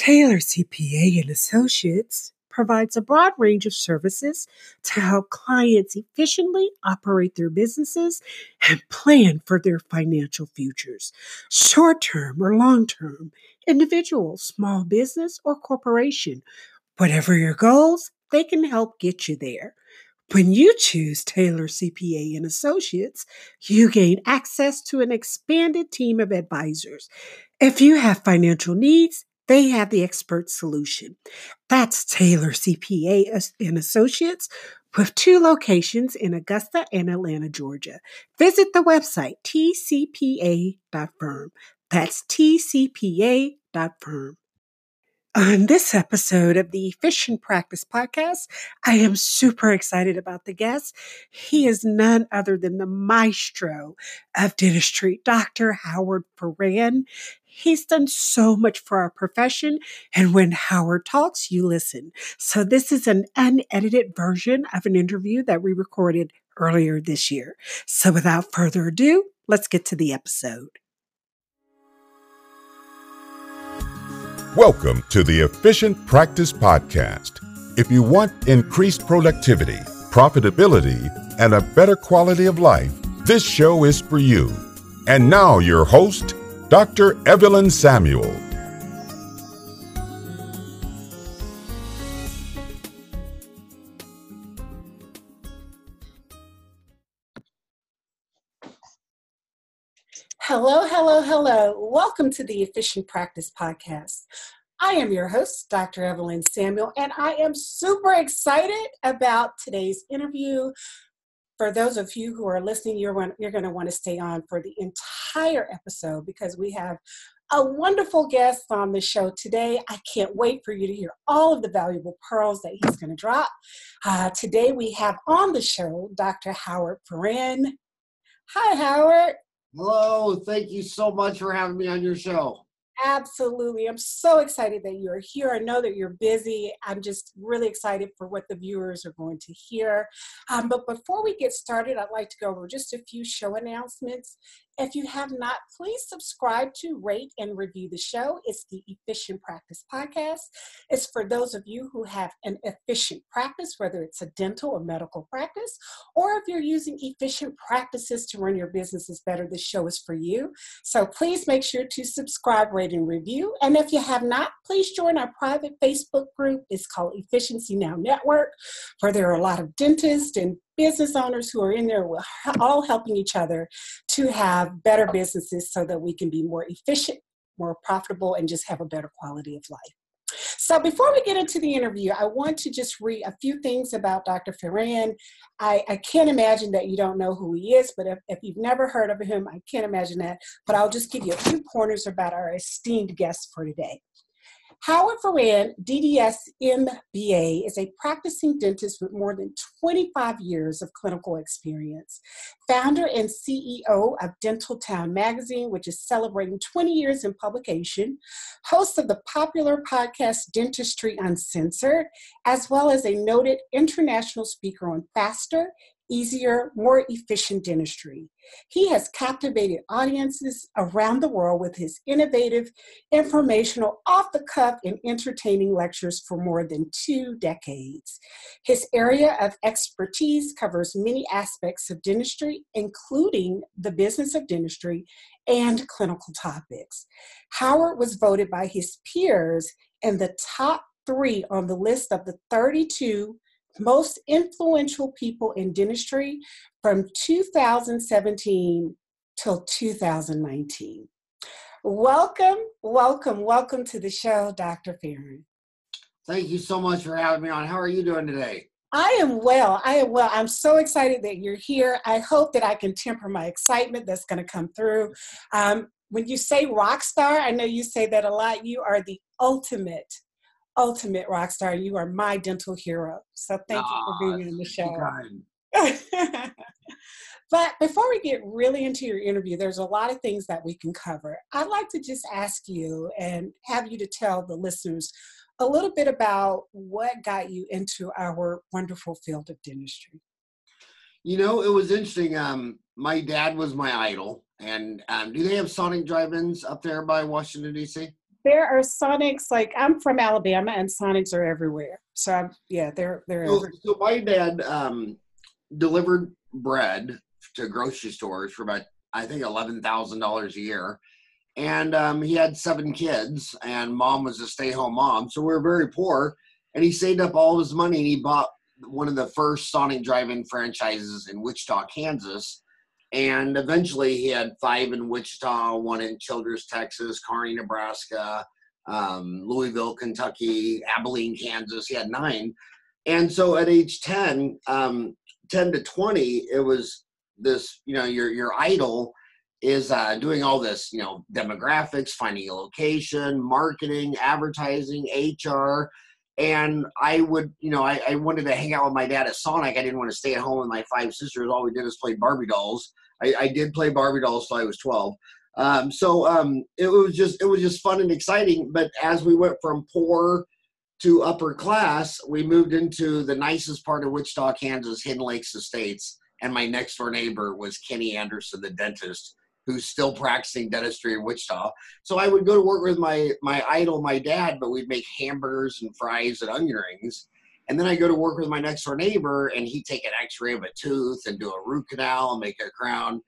Taylor CPA and Associates provides a broad range of services to help clients efficiently operate their businesses and plan for their financial futures, short term or long term, individual, small business, or corporation. Whatever your goals, they can help get you there. When you choose Taylor CPA and Associates, you gain access to an expanded team of advisors. If you have financial needs, they have the expert solution. That's Taylor CPA and Associates with two locations in Augusta and Atlanta, Georgia. Visit the website tcpa.firm. That's tcpa.firm. On this episode of the Efficient Practice Podcast, I am super excited about the guest. He is none other than the maestro of dentistry, Dr. Howard Farran. He's done so much for our profession, and when Howard talks, you listen. So, this is an unedited version of an interview that we recorded earlier this year. So, without further ado, let's get to the episode. Welcome to the Efficient Practice Podcast. If you want increased productivity, profitability, and a better quality of life, this show is for you. And now, your host, Dr. Evelyn Samuel. Hello, hello, hello. Welcome to the Efficient Practice Podcast. I am your host, Dr. Evelyn Samuel, and I am super excited about today's interview. For those of you who are listening, you're, you're going to want to stay on for the entire episode because we have a wonderful guest on the show today. I can't wait for you to hear all of the valuable pearls that he's going to drop. Uh, today we have on the show Dr. Howard Farran. Hi, Howard. Hello, thank you so much for having me on your show. Absolutely. I'm so excited that you're here. I know that you're busy. I'm just really excited for what the viewers are going to hear. Um, but before we get started, I'd like to go over just a few show announcements. If you have not, please subscribe to, rate, and review the show. It's the Efficient Practice Podcast. It's for those of you who have an efficient practice, whether it's a dental or medical practice, or if you're using efficient practices to run your businesses better, this show is for you. So please make sure to subscribe, rate, and review. And if you have not, please join our private Facebook group. It's called Efficiency Now Network, where there are a lot of dentists and business owners who are in there, all helping each other to have better businesses so that we can be more efficient, more profitable, and just have a better quality of life. So before we get into the interview, I want to just read a few things about Dr. Farran. I, I can't imagine that you don't know who he is, but if, if you've never heard of him, I can't imagine that. But I'll just give you a few pointers about our esteemed guest for today. Howard Farran, DDS MBA, is a practicing dentist with more than 25 years of clinical experience. Founder and CEO of Dentaltown magazine, which is celebrating 20 years in publication, host of the popular podcast Dentistry Uncensored, as well as a noted international speaker on faster, easier, more efficient dentistry. He has captivated audiences around the world with his innovative, informational, off the cuff, and entertaining lectures for more than two decades. His area of expertise covers many aspects of dentistry, including the business of dentistry and clinical topics. Howard was voted by his peers in the top three on the list of the 32 most influential people in dentistry from 2017 till 2019. Welcome, welcome, welcome to the show, Dr. Farran. Thank you so much for having me on. How are you doing today? I am well. I am well. I'm so excited that you're here. I hope that I can temper my excitement that's going to come through. Um, when you say rock star, I know you say that a lot. You are the ultimate ultimate rock star. You are my dental hero. So thank you for being on the show. but before we get really into your interview, there's a lot of things that we can cover. I'd like to just ask you and have you to tell the listeners a little bit about what got you into our wonderful field of dentistry. You know, it was interesting. Um, my dad was my idol, and um, do they have Sonic drive-ins up there by Washington D.C.? There are Sonics. Like I'm from Alabama, and Sonics are everywhere. So I'm, yeah, they're they're. So, so my dad um, delivered bread to grocery stores for about I think eleven thousand dollars a year, and um, he had seven kids, and mom was a stay-home mom, so we were very poor. And he saved up all his money, and he bought one of the first Sonic drive-in franchises in Wichita, Kansas. And eventually, he had five in Wichita, one in Childress, Texas, Kearney, Nebraska, um, Louisville, Kentucky, Abilene, Kansas. He had nine. And so at age 10, um, 10 to 20, it was this, you know, your, your idol is uh, doing all this, you know, demographics, finding a location, marketing, advertising, HR. And I would, you know, I, I wanted to hang out with my dad at Sonic. I didn't want to stay at home with my five sisters. All we did is play Barbie dolls. I, I did play Barbie dolls till I was 12. Um, so um, it was just it was just fun and exciting. But as we went from poor to upper class, we moved into the nicest part of Wichita, Kansas, Hidden Lakes Estates. And my next door neighbor was Kenny Anderson, the dentist, who's still practicing dentistry in Wichita. So I would go to work with my my idol, my dad, but we'd make hamburgers and fries and onion rings. And then I go to work with my next door neighbor, and he'd take an X-ray of a tooth and do a root canal and make a crown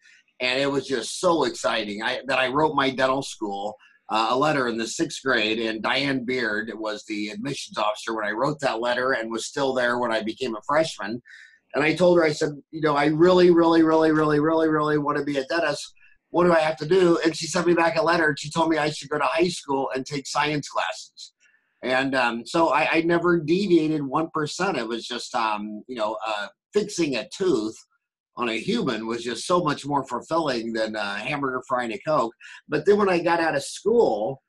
and it was just so exciting I, that I wrote my dental school uh, a letter in the sixth grade, and Diane Beard was the admissions officer when I wrote that letter, and was still there when I became a freshman. And I told her, I said, you know, I really, really, really, really, really, really want to be a dentist. What do I have to do? And she sent me back a letter. She told me I should go to high school and take science classes. And um, so I, I, never deviated one percent. It was just, um, you know, uh, fixing a tooth on a human was just so much more fulfilling than a hamburger frying a coke but then when i got out of school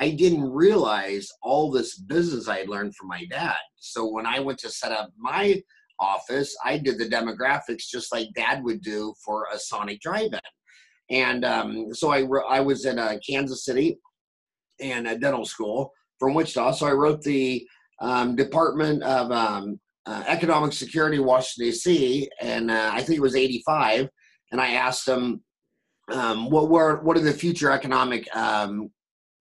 i didn't realize all this business i had learned from my dad so when i went to set up my office i did the demographics just like dad would do for a sonic drive-in and um, so I, I was in uh, kansas city and a dental school from wichita so i wrote the um, department of um, uh, economic security Washington D.C. and uh, I think it was '85, and I asked them um, what were what are the future economic um,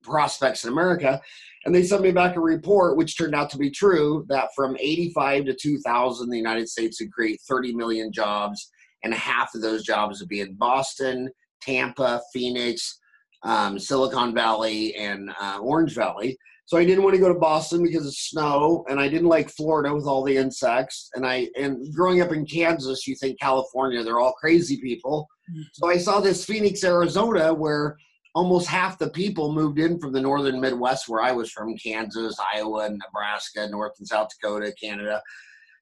prospects in America, and they sent me back a report which turned out to be true that from '85 to 2000, the United States would create 30 million jobs, and half of those jobs would be in Boston, Tampa, Phoenix, um, Silicon Valley, and uh, Orange Valley. So I didn't want to go to Boston because of snow, and I didn't like Florida with all the insects. And I and growing up in Kansas, you think California, they're all crazy people. Mm-hmm. So I saw this Phoenix, Arizona, where almost half the people moved in from the northern Midwest, where I was from, Kansas, Iowa, Nebraska, North and South Dakota, Canada.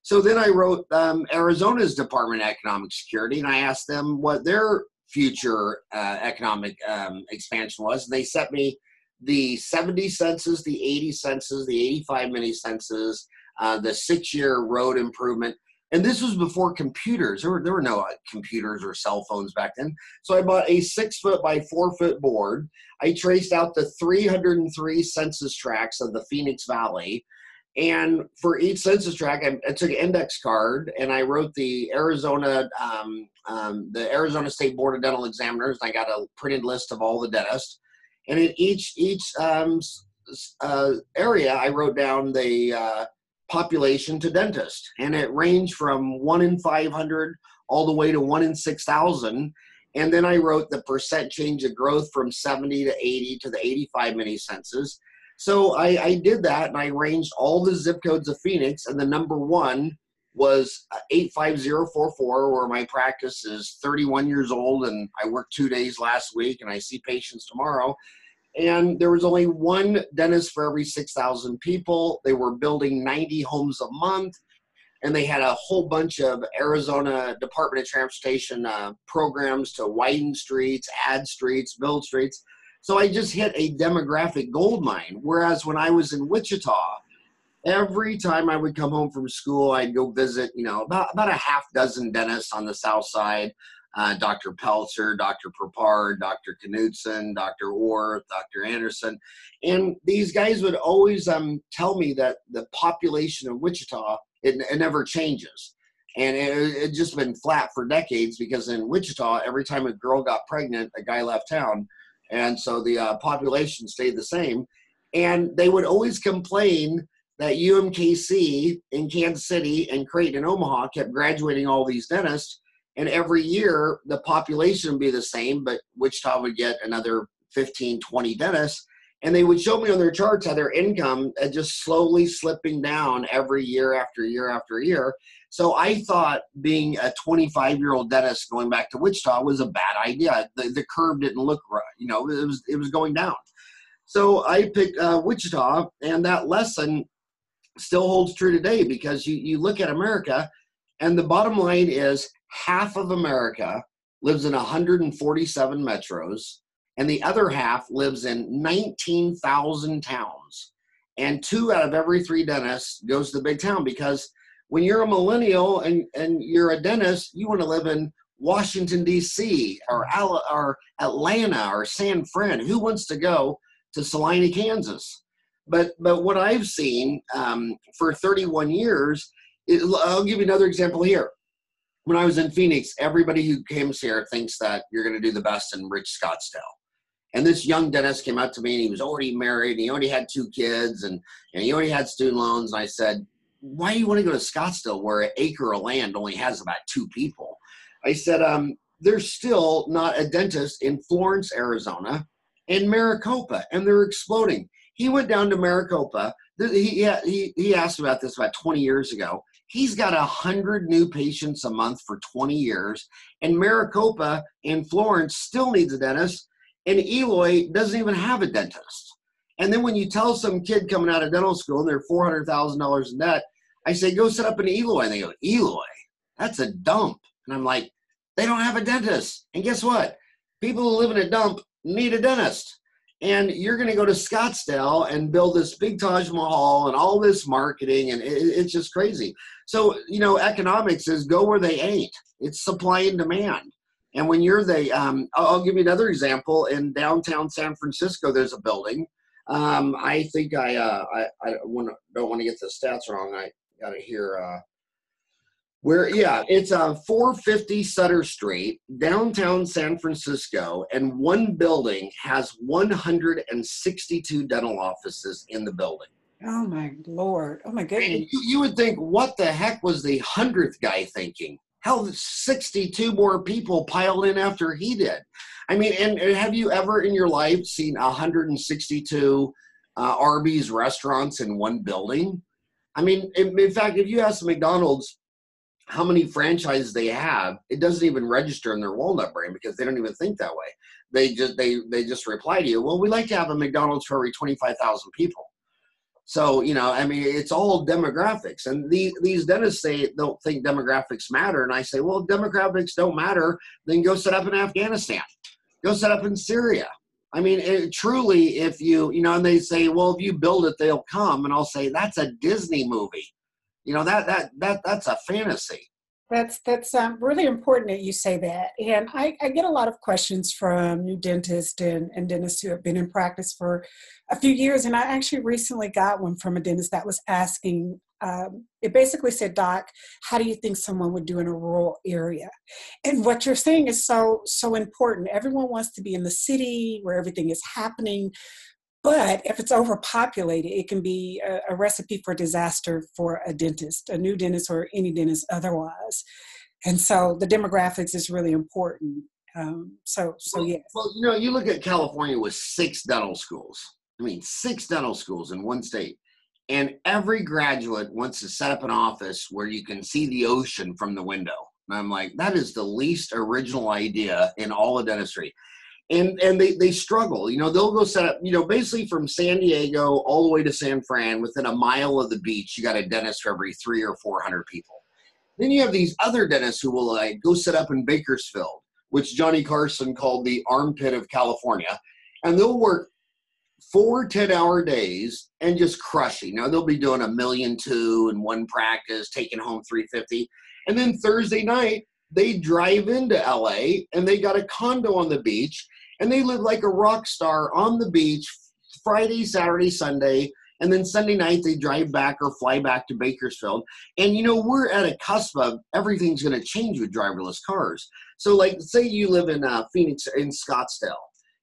So then I wrote um, Arizona's Department of Economic Security, and I asked them what their future uh, economic um, expansion was. They sent me the 70 census, the 80 census, the 85 mini census, uh, the six year road improvement. And this was before computers. There were, there were no uh, computers or cell phones back then. So I bought a six foot by four foot board. I traced out the 303 census tracts of the Phoenix Valley. And for each census tract, I, I took an index card and I wrote the Arizona, um, um, the Arizona State Board of Dental Examiners. I got a printed list of all the dentists and in each each um, uh, area, I wrote down the uh, population to dentist, and it ranged from one in five hundred all the way to one in six thousand. And then I wrote the percent change of growth from 70 to 80 to the 85 mini census. So I, I did that and I arranged all the zip codes of Phoenix, and the number one was uh, 85044 where my practice is 31 years old and i worked two days last week and i see patients tomorrow. And there was only one dentist for every 6000 people. They were building 90 homes a month and they had a whole bunch of arizona department of transportation uh, programs to widen streets add streets build streets so i just hit a demographic gold mine whereas when i was in wichita every time I would come home from school, I'd go visit, you know, about, about a half dozen dentists on the south side. Uh, Dr. Peltzer, Dr. Prepard, Dr. Knudsen, Dr. Orth, Dr. Anderson. And these guys would always um, tell me that the population of Wichita, it, it never changes. And it, it just been flat for decades because in Wichita, every time a girl got pregnant, a guy left town. And so the uh, population stayed the same And they would always complain that UMKC in Kansas City and Creighton and Omaha kept graduating all these dentists. And every year the population would be the same, but Wichita would get another 15, 20 dentists. And they would show me on their charts how their income had just slowly slipping down every year after year after year. So I thought being a 25 year old dentist going back to Wichita was a bad idea. The, the curve didn't look right. You know, it was, it was going down. So I picked uh, Wichita, and that lesson still holds true today because you, you look at America, and the bottom line is half of America lives in 147 metros, and the other half lives in 19,000 towns. And two out of every three dentists goes to the big town because when you're a millennial and, and you're a dentist, you want to live in Washington, D.C., or, or Atlanta, or San Fran. Who wants to go to Salina, Kansas? But, but what I've seen um, for 31 years, it, I'll give you another example here when I was in Phoenix, everybody who comes here thinks that you're going to do the best in rich Scottsdale. And this young dentist came up to me and he was already married and he already had two kids and, and he already had student loans. And I said, Why do you want to go to Scottsdale where an acre of land only has about two people? I said, um, There's still not a dentist in Florence, Arizona and Maricopa, and they're exploding. He went down to Maricopa. He, he, he asked about this about 20 years ago. He's got a hundred new patients a month for 20 years, and Maricopa and Florence still needs a dentist and Eloy doesn't even have a dentist. And then when you tell some kid coming out of dental school and they're four hundred thousand dollars in debt, I say go set up an Eloy, and they go Eloy, that's a dump. And I'm like, they don't have a dentist. And guess what? People who live in a dump need a dentist. And you're going to go to Scottsdale and build this big Taj Mahal and all this marketing, and it, it's just crazy. So, you know, economics is go where they ain't. It's supply and demand. And when you're the, um, I'll give you another example. In downtown San Francisco, there's a building. Um, I think I, uh, I, I don't want to get the stats wrong. I got to hear uh, where, yeah, it's uh, 450 Sutter Street, downtown San Francisco, and one building has 162 dental offices in the building. Oh my lord! Oh my goodness! You, you would think, what the heck was the hundredth guy thinking? Hell, 62 more people piled in after he did. I mean, and, and have you ever in your life seen 162 uh, Arby's restaurants in one building? I mean, in, in fact, if you ask McDonald's how many franchises they have, it doesn't even register in their walnut brain because they don't even think that way. They just they they just reply to you, well, we like to have a McDonald's for every 25,000 people. So, you know, I mean, it's all demographics. And the, these dentists say don't think demographics matter. And I say, well, demographics don't matter. Then go set up in Afghanistan, go set up in Syria. I mean, it, truly, if you, you know, and they say, well, if you build it, they'll come. And I'll say, that's a Disney movie. You know, that, that, that, that's a fantasy. That's that's um, really important that you say that. And I, I, get a lot of questions from new dentists and, and dentists who have been in practice for a few years. And I actually recently got one from a dentist that was asking. Um, it basically said, "Doc, how do you think someone would do in a rural area?" And what you're saying is so so important. Everyone wants to be in the city where everything is happening, but if it's overpopulated, it can be a, a, recipe for disaster for a dentist, a new dentist, or any dentist otherwise. And so the demographics is really important. Um, so, so yes. Well, you know, you look at California with six dental schools. I mean, six dental schools in one state. And every graduate wants to set up an office where you can see the ocean from the window. And I'm like, that is the least original idea in all of dentistry and and they they struggle. You know, they'll go set up. You know, basically from San Diego all the way to San Fran, within a mile of the beach, you got a dentist for every three or four hundred people. Then you have these other dentists who will like go set up in Bakersfield, which Johnny Carson called the armpit of California, and they'll work four 10 hour days and just crushing. Now they'll be doing a million two in one practice, taking home 350. And then Thursday night, they drive into LA and they got a condo on the beach and they live like a rock star on the beach Friday, Saturday, Sunday, and then Sunday night they drive back or fly back to Bakersfield. And you know, we're at a cusp of everything's going to change with driverless cars. So, like, say you live in uh, Phoenix in Scottsdale,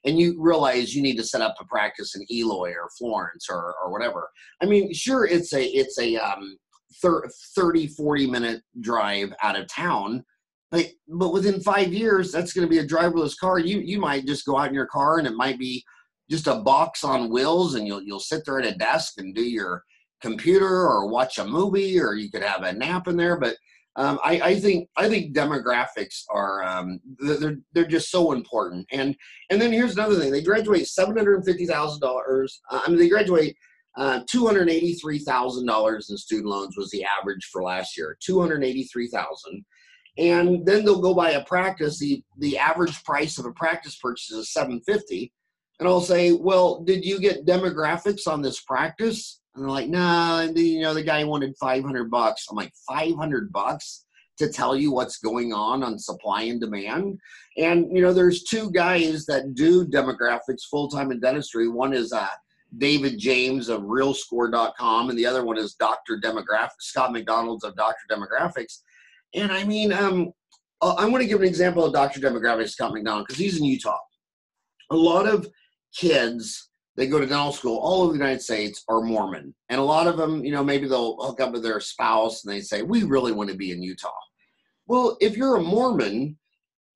and you realize you need to set up a practice in Eloy or Florence or, or whatever. I mean, sure, it's a it's a um, 30, 40 minute drive out of town, but but within five years, that's going to be a driverless car. You you might just go out in your car and it might be just a box on wheels, and you'll you'll sit there at a desk and do your computer or watch a movie, or you could have a nap in there. But um, I, I, think I think demographics are um, they're they're just so important. And and then here's another thing: they graduate seven hundred fifty thousand uh, dollars. I mean, they graduate uh, two hundred eighty three thousand dollars in student loans was the average for last year. Two hundred eighty three thousand. And then they'll go buy a practice. The the average price of a practice purchase is seven fifty. And I'll say, well, did you get demographics on this practice? And they're like, nah, and you know, the guy wanted 500 bucks. I'm like, 500 bucks to tell you what's going on on supply and demand. And, you know, there's two guys that do demographics full time in dentistry. One is uh, David James of realscore.com, and the other one is Dr. Demographics, Scott McDonald's of Dr. Demographics. And I mean, um, uh, I'm going to give an example of Dr. Demographics, Scott McDonald, because he's in Utah. A lot of kids they go to dental school all over the United States are Mormon. And a lot of them, you know, maybe they'll hook up with their spouse and they say, We really want to be in Utah. Well, if you're a Mormon,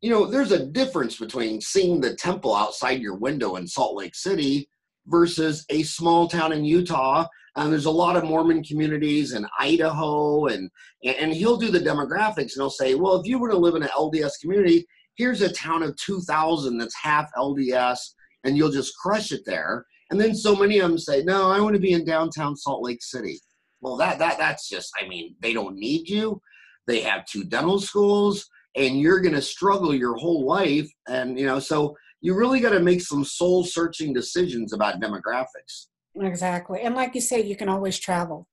you know, there's a difference between seeing the temple outside your window in Salt Lake City versus a small town in Utah. And there's a lot of Mormon communities in Idaho, and and he'll do the demographics and he'll say, well, if you were to live in an LDS community, here's a town of 2,000 that's half LDS, and you'll just crush it there. And then so many of them say, "No, I want to be in downtown Salt Lake City." Well, that that that's just I mean, they don't need you. They have two dental schools and you're going to struggle your whole life and you know, so you really got to make some soul searching decisions about demographics. Exactly. And like you say, you can always travel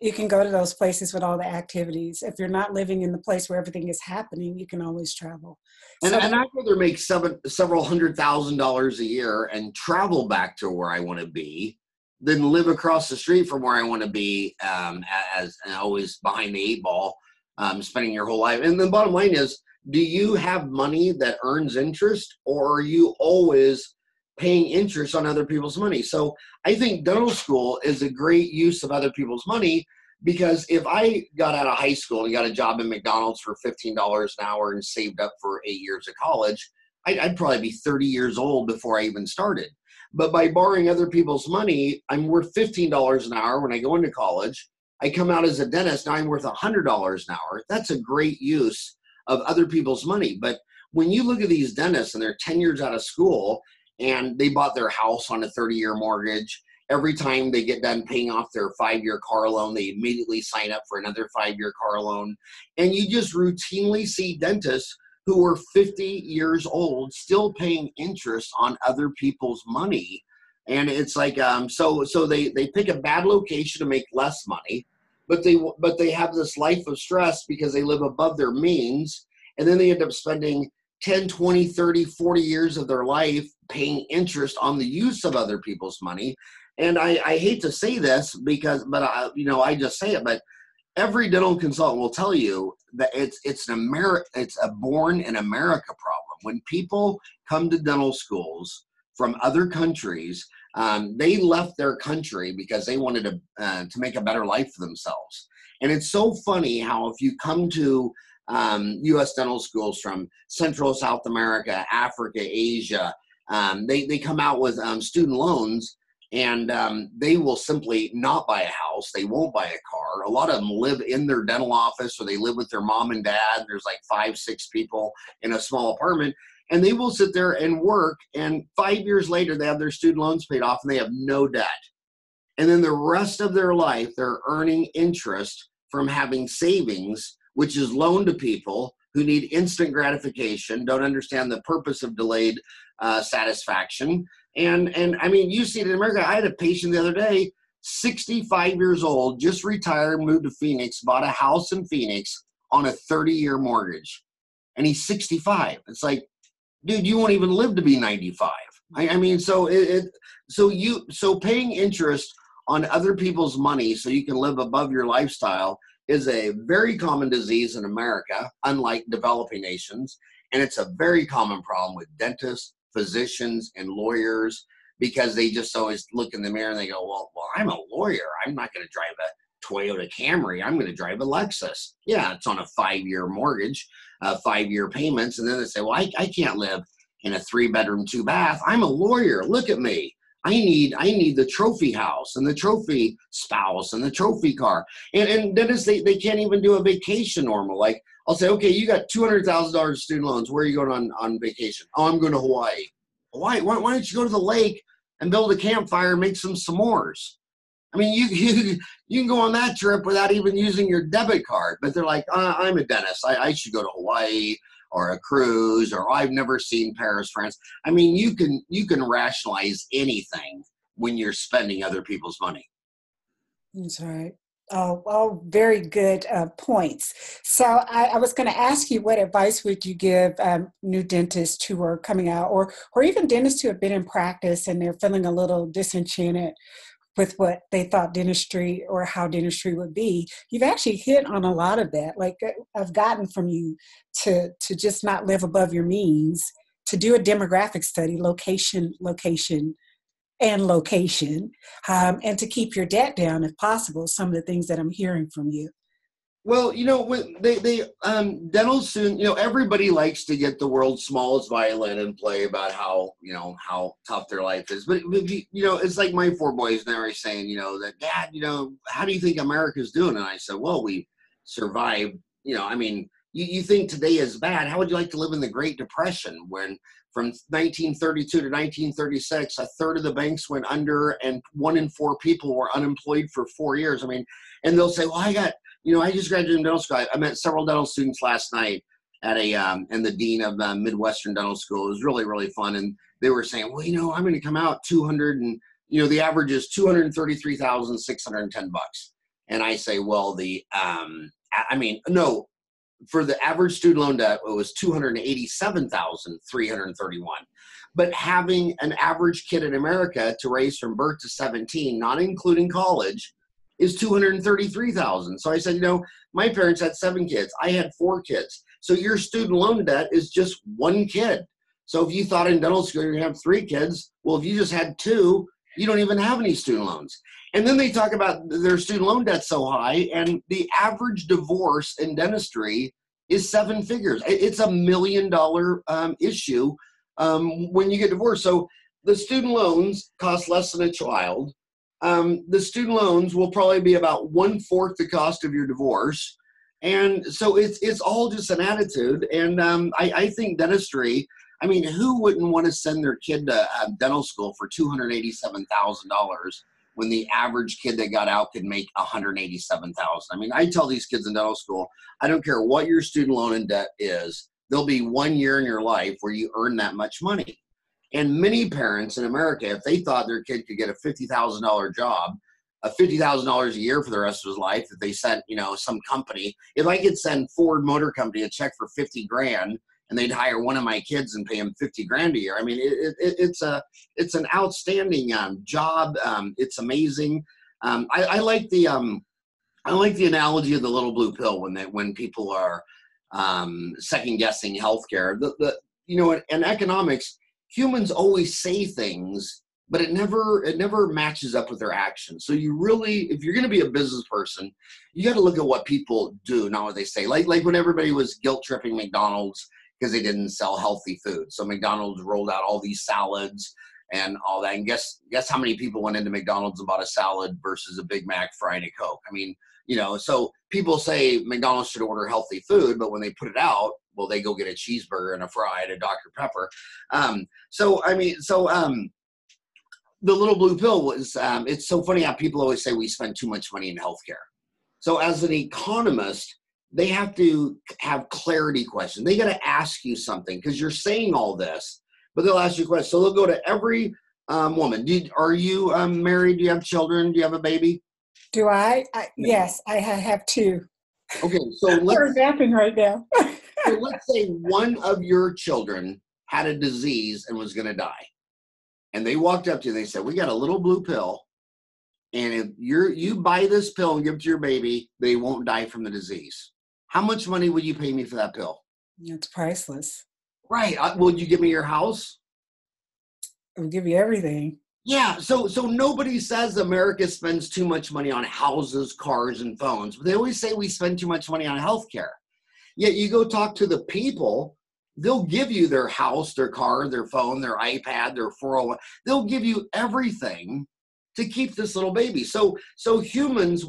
you can go to those places with all the activities. If you're not living in the place where everything is happening, you can always travel. And, so, and I'd rather make seven, several hundred thousand dollars a year and travel back to where I want to be than live across the street from where I want to be um, as always behind the eight ball, um, spending your whole life. And the bottom line is, do you have money that earns interest or are you always paying interest on other people's money. So I think dental school is a great use of other people's money because if I got out of high school and got a job in McDonald's for $15 an hour and saved up for eight years of college, I'd, I'd probably be 30 years old before I even started. But by borrowing other people's money, I'm worth $15 an hour when I go into college. I come out as a dentist, now I'm worth $100 an hour. That's a great use of other people's money. But when you look at these dentists and they're 10 years out of school and they bought their house on a 30 year mortgage. Every time they get done paying off their five year car loan, they immediately sign up for another five year car loan. And you just routinely see dentists who are 50 years old still paying interest on other people's money. And it's like, um, so so they, they pick a bad location to make less money, but they but they have this life of stress because they live above their means, and then they end up spending 10, 20, 30, 40 years of their life paying interest on the use of other people's money. And I, I hate to say this because, but I, you know, I just say it, but every dental consultant will tell you that it's it's an America, it's a born in America problem. When people come to dental schools from other countries, um, they left their country because they wanted to uh, to make a better life for themselves. And it's so funny how if you come to um, U.S. dental schools from Central South America, Africa, Asia. Um, they, they come out with um, student loans and um, they will simply not buy a house. They won't buy a car. A lot of them live in their dental office or they live with their mom and dad. There's like five, six people in a small apartment. And they will sit there and work. And five years later, they have their student loans paid off and they have no debt. And then the rest of their life, they're earning interest from having savings which is loaned to people who need instant gratification, don't understand the purpose of delayed uh, satisfaction. And and I mean, you see it in America. I had a patient the other day, 65 years old, just retired, moved to Phoenix, bought a house in Phoenix on a 30-year mortgage, and he's 65. It's like, dude, you won't even live to be 95. I, I mean, so it, it so you so paying interest on other people's money so you can live above your lifestyle is a very common disease in America, unlike developing nations, and it's a very common problem with dentists, physicians and lawyers because they just always look in the mirror and they go, well, well I'm a lawyer. I'm not going to drive a Toyota Camry. I'm going to drive a Lexus. Yeah, it's on a five year mortgage, uh, five year payments. And then they say, well, I, I can't live in a three bedroom, two bath. I'm a lawyer. Look at me. I need I need the trophy house and the trophy spouse and the trophy car. And and Dennis, they, they can't even do a vacation normal. Like I'll say, okay, you got two hundred thousand dollars student loans. Where are you going on, on vacation? Oh, I'm going to Hawaii. Hawaii, why, why don't you go to the lake and build a campfire and make some s'mores? I mean, you, you you can go on that trip without even using your debit card. But they're like, uh, I'm a dentist. I, I should go to Hawaii or a cruise or I've never seen Paris, France. I mean, you can you can rationalize anything when you're spending other people's money. That's right. Oh, oh, very good uh, points. So I, I was going to ask you, what advice would you give um, new dentists who are coming out, or or even dentists who have been in practice and they're feeling a little disenchanted with what they thought dentistry or how dentistry would be you've actually hit on a lot of that. Like uh, i've gotten from you to to just not live above your means to do a demographic study location location and location um, and to keep your debt down if possible some of the things that i'm hearing from you well, you know, when they they um, dental you know, everybody likes to get the world's smallest violin and play about how you know how tough their life is. But, you know, it's like my four boys now are saying, you know, that Dad, you know, how do you think America's doing? And I said, well, we survived. You know, I mean, you, you think today is bad. How would you like to live in the Great Depression when from 1932 to 1936, a third of the banks went under and one in four people were unemployed for four years? I mean, and they'll say, well, I got you know, I just graduated dental school. I, I met several dental students last night at a um, and the dean of uh, Midwestern Dental School. It was really really fun, and they were saying, well, you know, I'm going to come out 200 and you know the average is 233,610 bucks, and I say, well, the um, I mean, no, for the average student loan debt, it was 287,331. But having an average kid in America to raise from birth to 17, not including college, is 233,000. So I said, you know, my parents had seven kids. I had four kids. So your student loan debt is just one kid. So if you thought in dental school you're gonna have three kids, well, if you just had two, you don't even have any student loans. And then they talk about their student loan debt so high, and the average divorce in dentistry is seven figures. It's a million dollar um, issue um, when you get divorced. So the student loans cost less than a child um, the student loans will probably be about one fourth the cost of your divorce. And so it's it's all just an attitude. And um, I, I think dentistry. I mean, who wouldn't want to send their kid to uh, dental school for two hundred eighty-seven thousand dollars when the average kid that got out could make one hundred eighty-seven thousand? I mean, I tell these kids in dental school, I don't care what your student loan in debt is. There'll be one year in your life where you earn that much money. And many parents in America, if they thought their kid could get a $50,000 job, a $50,000 a year for the rest of his life, if they sent, you know, some company, if I could send Ford Motor Company a check for 50 grand and they'd hire one of my kids and pay him 50 grand a year. I mean, it, it, it's a, it's an outstanding um, job. Um, it's amazing. Um, I, I, like the, um, I like the analogy of the little blue pill when they, when people are um, second guessing healthcare. The, the, you know, in economics, humans always say things but it never it never matches up with their actions. So you really if you're going to be a business person you got to look at what people do not what they say. Like like when everybody was guilt tripping mcdonald's because they didn't sell healthy food. So mcdonald's rolled out all these salads and all that. And guess guess how many people went into mcdonald's and bought a salad versus a big mac fry and a coke? I mean you know so people say mcdonald's should order healthy food but when they put it out well they go get a cheeseburger and a fry and a dr. Pepper. Um, so i mean so um, the little blue pill was um, it's so funny how people always say we spend too much money in healthcare. So as an economist they have to have clarity questions. They got to ask you something because you're saying all this but they'll ask you questions so they'll go to every um, woman Did, are you um, married? Do you have children? Do you have a baby do I? I yes, I have two. Okay, so let's, we're napping right now. so let's say one of your children had a disease and was going to die, and they walked up to you and they said, "We got a little blue pill, and if you you buy this pill and give it to your baby, they won't die from the disease." How much money would you pay me for that pill? It's priceless. Right. Uh, will you give me your house? It'll give you everything. Yeah, so so nobody says America spends too much money on houses, cars, and phones, but they always say we spend too much money on healthcare. Yet you go talk to the people, they'll give you their house, their car, their phone, their iPad, their 401. They'll give you everything to keep this little baby. So so humans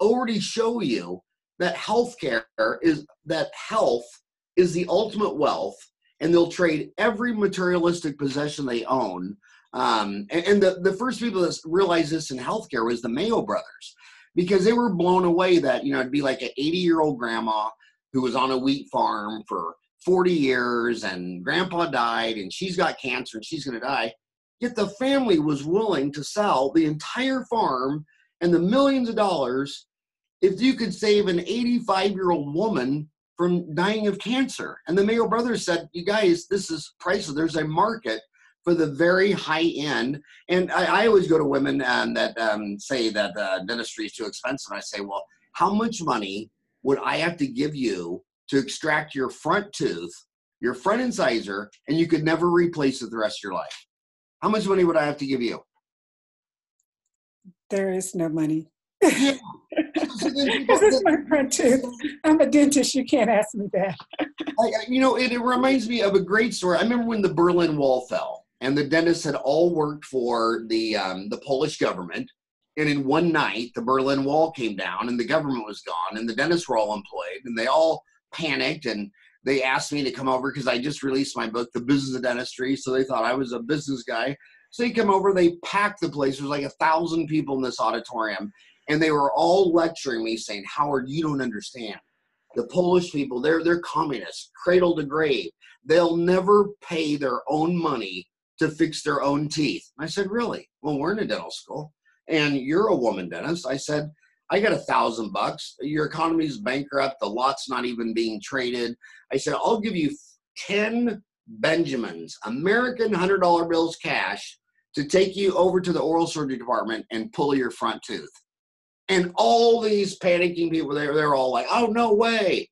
already show you that healthcare is that health is the ultimate wealth, and they'll trade every materialistic possession they own. Um, and, and the, the first people that realized this in healthcare was the Mayo brothers because they were blown away that, you know, it'd be like an 80 year old grandma who was on a wheat farm for 40 years and grandpa died and she's got cancer and she's going to die. Yet the family was willing to sell the entire farm and the millions of dollars if you could save an 85 year old woman from dying of cancer. And the Mayo Brothers said, You guys, this is priceless. There's a market for the very high end. And I, I always go to women um, that um, say that uh, dentistry is too expensive. And I say, Well, how much money would I have to give you to extract your front tooth, your front incisor, and you could never replace it the rest of your life? How much money would I have to give you? There is no money. Because it's my front tooth. I'm a dentist. You can't ask me that. I, you know, it, it reminds me of a great story. I remember when the Berlin Wall fell, and the dentists had all worked for the um, the Polish government. And in one night, the Berlin Wall came down, and the government was gone, and the dentists were all employed, and they all panicked and they asked me to come over because I just released my book, The Business of Dentistry. So they thought I was a business guy. So they come over, they packed the place. There's like a thousand people in this auditorium, and they were all lecturing me, saying, "Howard, you don't understand. The Polish people, they're they're communists, cradle to grave. They'll never pay their own money to fix their own teeth." I said, "Really? Well, we're in a dental school, and you're a woman dentist." I said, I got a thousand bucks. Your economy's bankrupt. The lot's not even being traded. I said, I'll give you 10 Benjamins, American $100 bills cash, to take you over to the oral surgery department and pull your front tooth. And all these panicking people there, they're all like, oh, no way.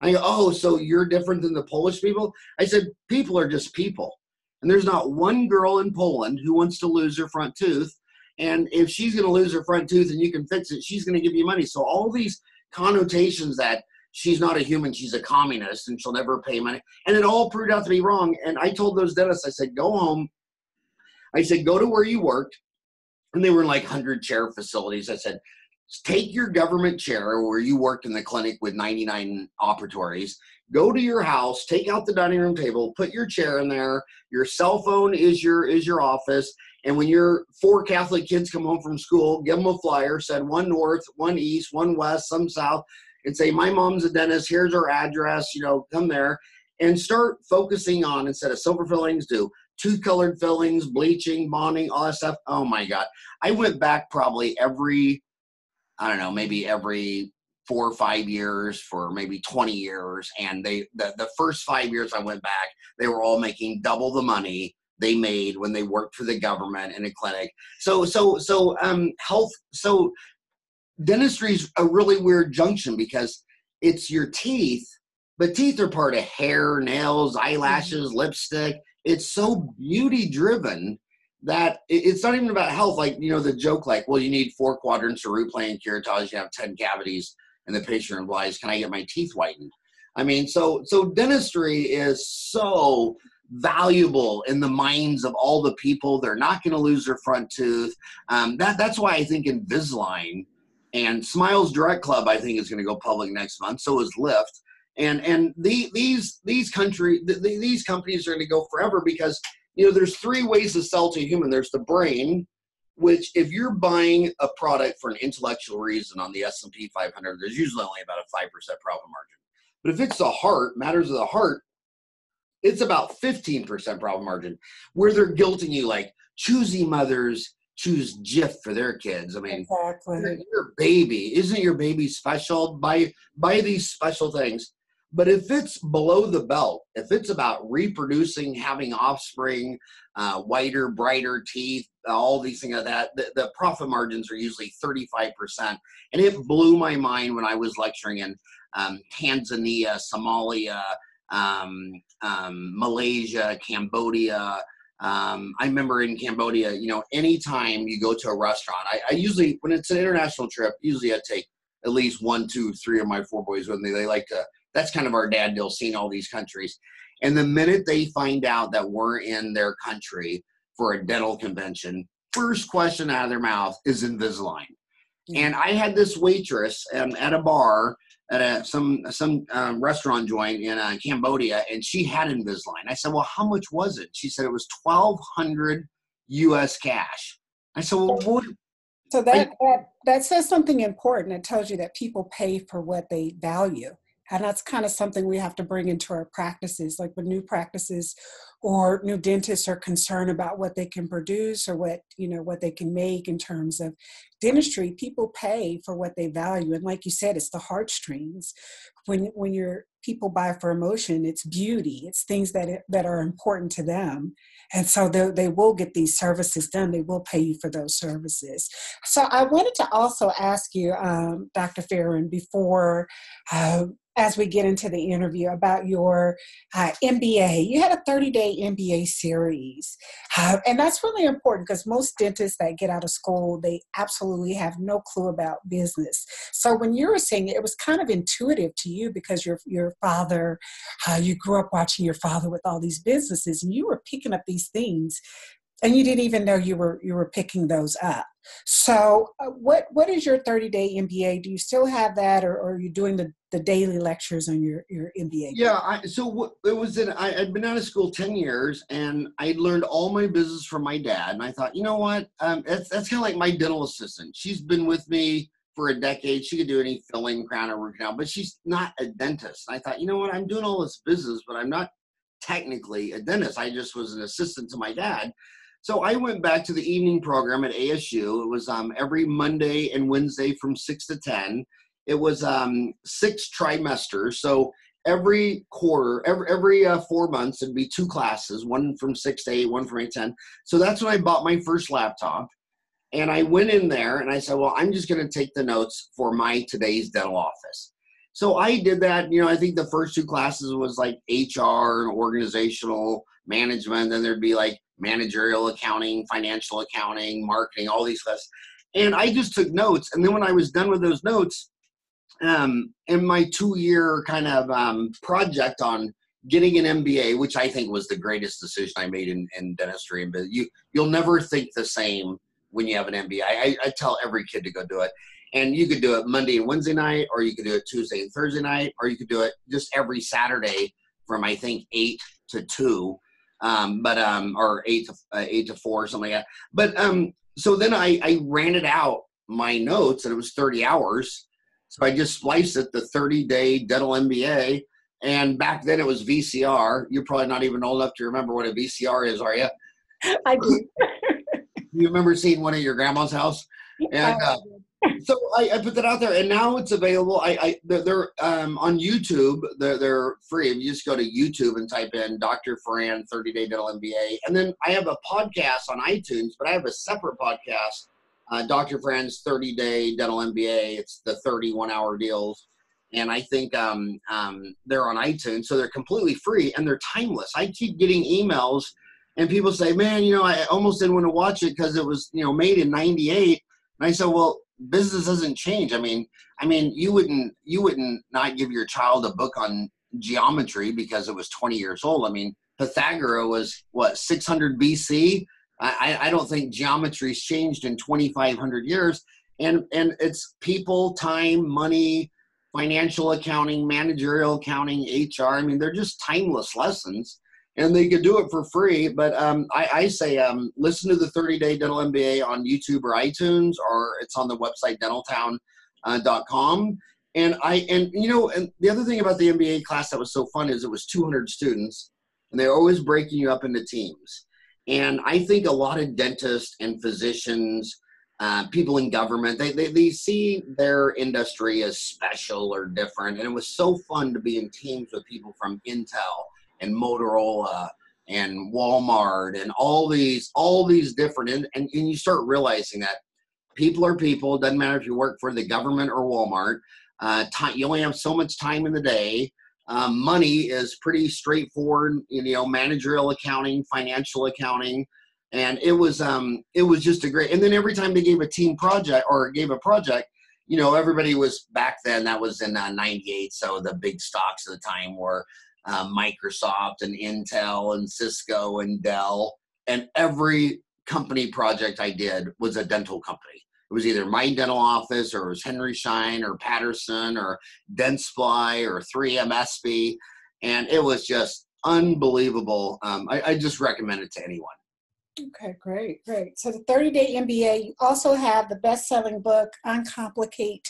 I go, oh, so you're different than the Polish people? I said, people are just people. And there's not one girl in Poland who wants to lose her front tooth and if she's going to lose her front tooth and you can fix it, she's going to give you money. So all these connotations that she's not a human, she's a communist and she'll never pay money. And it all proved out to be wrong. And I told those dentists, I said, go home. I said, go to where you worked. And they were in like 100 chair facilities. I said, take your government chair where you worked in the clinic with 99 operatories go to your house take out the dining room table put your chair in there. Your cell phone is your is your office. And when your four catholic kids come home from school give them a flyer said one north one east one west some south and say my mom's a dentist. Here's her address you know come there and start focusing on instead of silver fillings do tooth colored fillings bleaching bonding all that stuff. Oh my god. I went back probably every i don't know maybe every four or five years for maybe 20 years and they the, the first five years i went back they were all making double the money they made when they worked for the government in a clinic. So so so um health so dentistry is a really weird junction because it's your teeth but teeth are part of hair nails eyelashes mm-hmm. lipstick. It's so beauty driven that it's not even about health like you know the joke like well you need four quadrants of root plane curettage you have 10 cavities and the patient replies, "Can I get my teeth whitened?" I mean, so so dentistry is so valuable in the minds of all the people. They're not going to lose their front tooth. Um, that that's why I think Invisalign and Smiles Direct Club I think is going to go public next month. So is Lyft. And and the, these these country the, these companies are going to go forever because you know there's three ways to sell to a human. There's the brain, which if you're buying a product for an intellectual reason on the S&P 500, there's usually only about a 5% profit margin. But if it's the heart, matters of the heart, it's about 15% profit margin where they're guilting you like choosy mothers choose Jif for their kids. I mean, exactly. your baby, isn't your baby special? Buy, buy these special things. But if it's below the belt, if it's about reproducing, having offspring, uh, whiter, brighter teeth, all these things like that, the, the, profit margins are usually 35%. And it blew my mind when I was lecturing in um, Tanzania, Somalia, um, um, Malaysia, Cambodia, Um, I remember in Cambodia, you know, anytime you go to a restaurant, I, I usually, when it's an international trip, usually I take at least one, two, three of my four boys with me. They like to, that's kind of our dad deal, seeing all these countries. And the minute they find out that we're in their country for a dental convention, first question out of their mouth is Invisalign. Mm-hmm. And I had this waitress um, at a bar at a, some some um, restaurant joint in uh, Cambodia, and she had Invisalign. I said, "Well, how much was it?" She said it was twelve hundred U.S. cash. I said, "Well, what?" So that, I, that that says something important. It tells you that people pay for what they value and that's kind of something we have to bring into our practices like when new practices or new dentists are concerned about what they can produce or what you know what they can make in terms of dentistry people pay for what they value. And like you said it's the heartstrings. When when your people buy for emotion it's beauty. It's things that that are important to them. And so they, they will get these services done. They will pay you for those services. So i wanted to also ask you um, dr farran before uh, as we get into the interview about your uh, MBA. You had a 30 day MBA series. Uh, and that's really important because most dentists that get out of school, they absolutely have no clue about business. So when you were saying it, it was kind of intuitive to you because your, your father, uh, you grew up watching your father with all these businesses and you were picking up these things and you didn't even know you were you were picking those up so uh, what what is your 30 day mba do you still have that or, or, are you doing the, the daily lectures on your your mba yeah I, so what, it was in I, i'd been out of school 10 years and i learned all my business from my dad and i thought you know what? Um, that's, that's kind of like my dental assistant. She's been with me for a decade. She could do any filling crown or root canal but she's not a dentist. I thought you know what? I'm doing all this business but i'm not technically a dentist. I just was an assistant to my dad so I went back to the evening program at ASU. It was um, every Monday and Wednesday from 6 to 10. It was um, six trimesters. So every quarter, every, every uh, four months, it'd be two classes, one from 6 to 8, one from 8 to 10. So that's when I bought my first laptop. And I went in there and I said, well, I'm just going to take the notes for my today's dental office. So I did that. You know, I think the first two classes was like HR and organizational management. Then there'd be like managerial accounting, financial accounting, marketing, all these lists. And I just took notes. And then when I was done with those notes, um, in my two year kind of um, project on getting an MBA, which I think was the greatest decision I made in, in dentistry. But you, you'll never think the same when you have an MBA. I, I tell every kid to go do it. And you could do it Monday and Wednesday night, or you could do it Tuesday and Thursday night, or you could do it just every Saturday from I think eight to two um, but um, or eight to uh, eight to four, or something like that. But um, so then I I ran it out my notes, and it was thirty hours. So I just spliced it the thirty day dental MBA. And back then it was VCR. You're probably not even old enough to remember what a VCR is, are you? I do. you remember seeing one at your grandma's house? And uh, so I, I, put that out there, and now it's available. I, I they're, they're um, on YouTube. They're, they're free. You just go to YouTube and type in Dr. Farran 30 Day Dental MBA, and then I have a podcast on iTunes. But I have a separate podcast, uh, Dr. Farran's 30 Day Dental MBA. It's the 31 hour deals, and I think um, um, they're on iTunes, so they're completely free and they're timeless. I keep getting emails, and people say, "Man, you know, I almost didn't want to watch it because it was you know made in '98." And I said, "Well." Business doesn't change. I mean, I mean, you wouldn't you wouldn't not give your child a book on geometry because it was 20 years old. I mean, Pythagoras was what 600 BC. I, I don't think geometry's changed in 2,500 years. And and it's people, time, money, financial accounting, managerial accounting, HR. I mean, they're just timeless lessons and they could do it for free. But um, I, I, say um, listen to the 30 Day Dental MBA on YouTube or iTunes, or it's on the website dentaltown.com. Uh, and I and you know, and the other thing about the MBA class that was so fun is it was 200 students, and they're always breaking you up into teams. And I think a lot of dentists and physicians. Uh, people in government, they, they, they see their industry as special or different. And it was so fun to be in teams with people from Intel and Motorola and Walmart and all these all these different and, and, and you start realizing that people are people. It doesn't matter if you work for the government or Walmart. Uh, you only have so much time in the day. Um, money is pretty straightforward, you know, managerial accounting, financial accounting, and it was um, it was just a great. And then every time they gave a team project or gave a project, you know, everybody was back then. That was in '98, uh, so the big stocks at the time were uh, Microsoft and Intel and Cisco and Dell, and every company project I did was a dental company. It was either my dental office or it was Henry Schein or Patterson or Dentsply or 3M ESPE. And it was just unbelievable. Um, I, I just recommend it to anyone. Okay, great, great. So the 30 Day MBA, you also have the best-selling book, Uncomplicate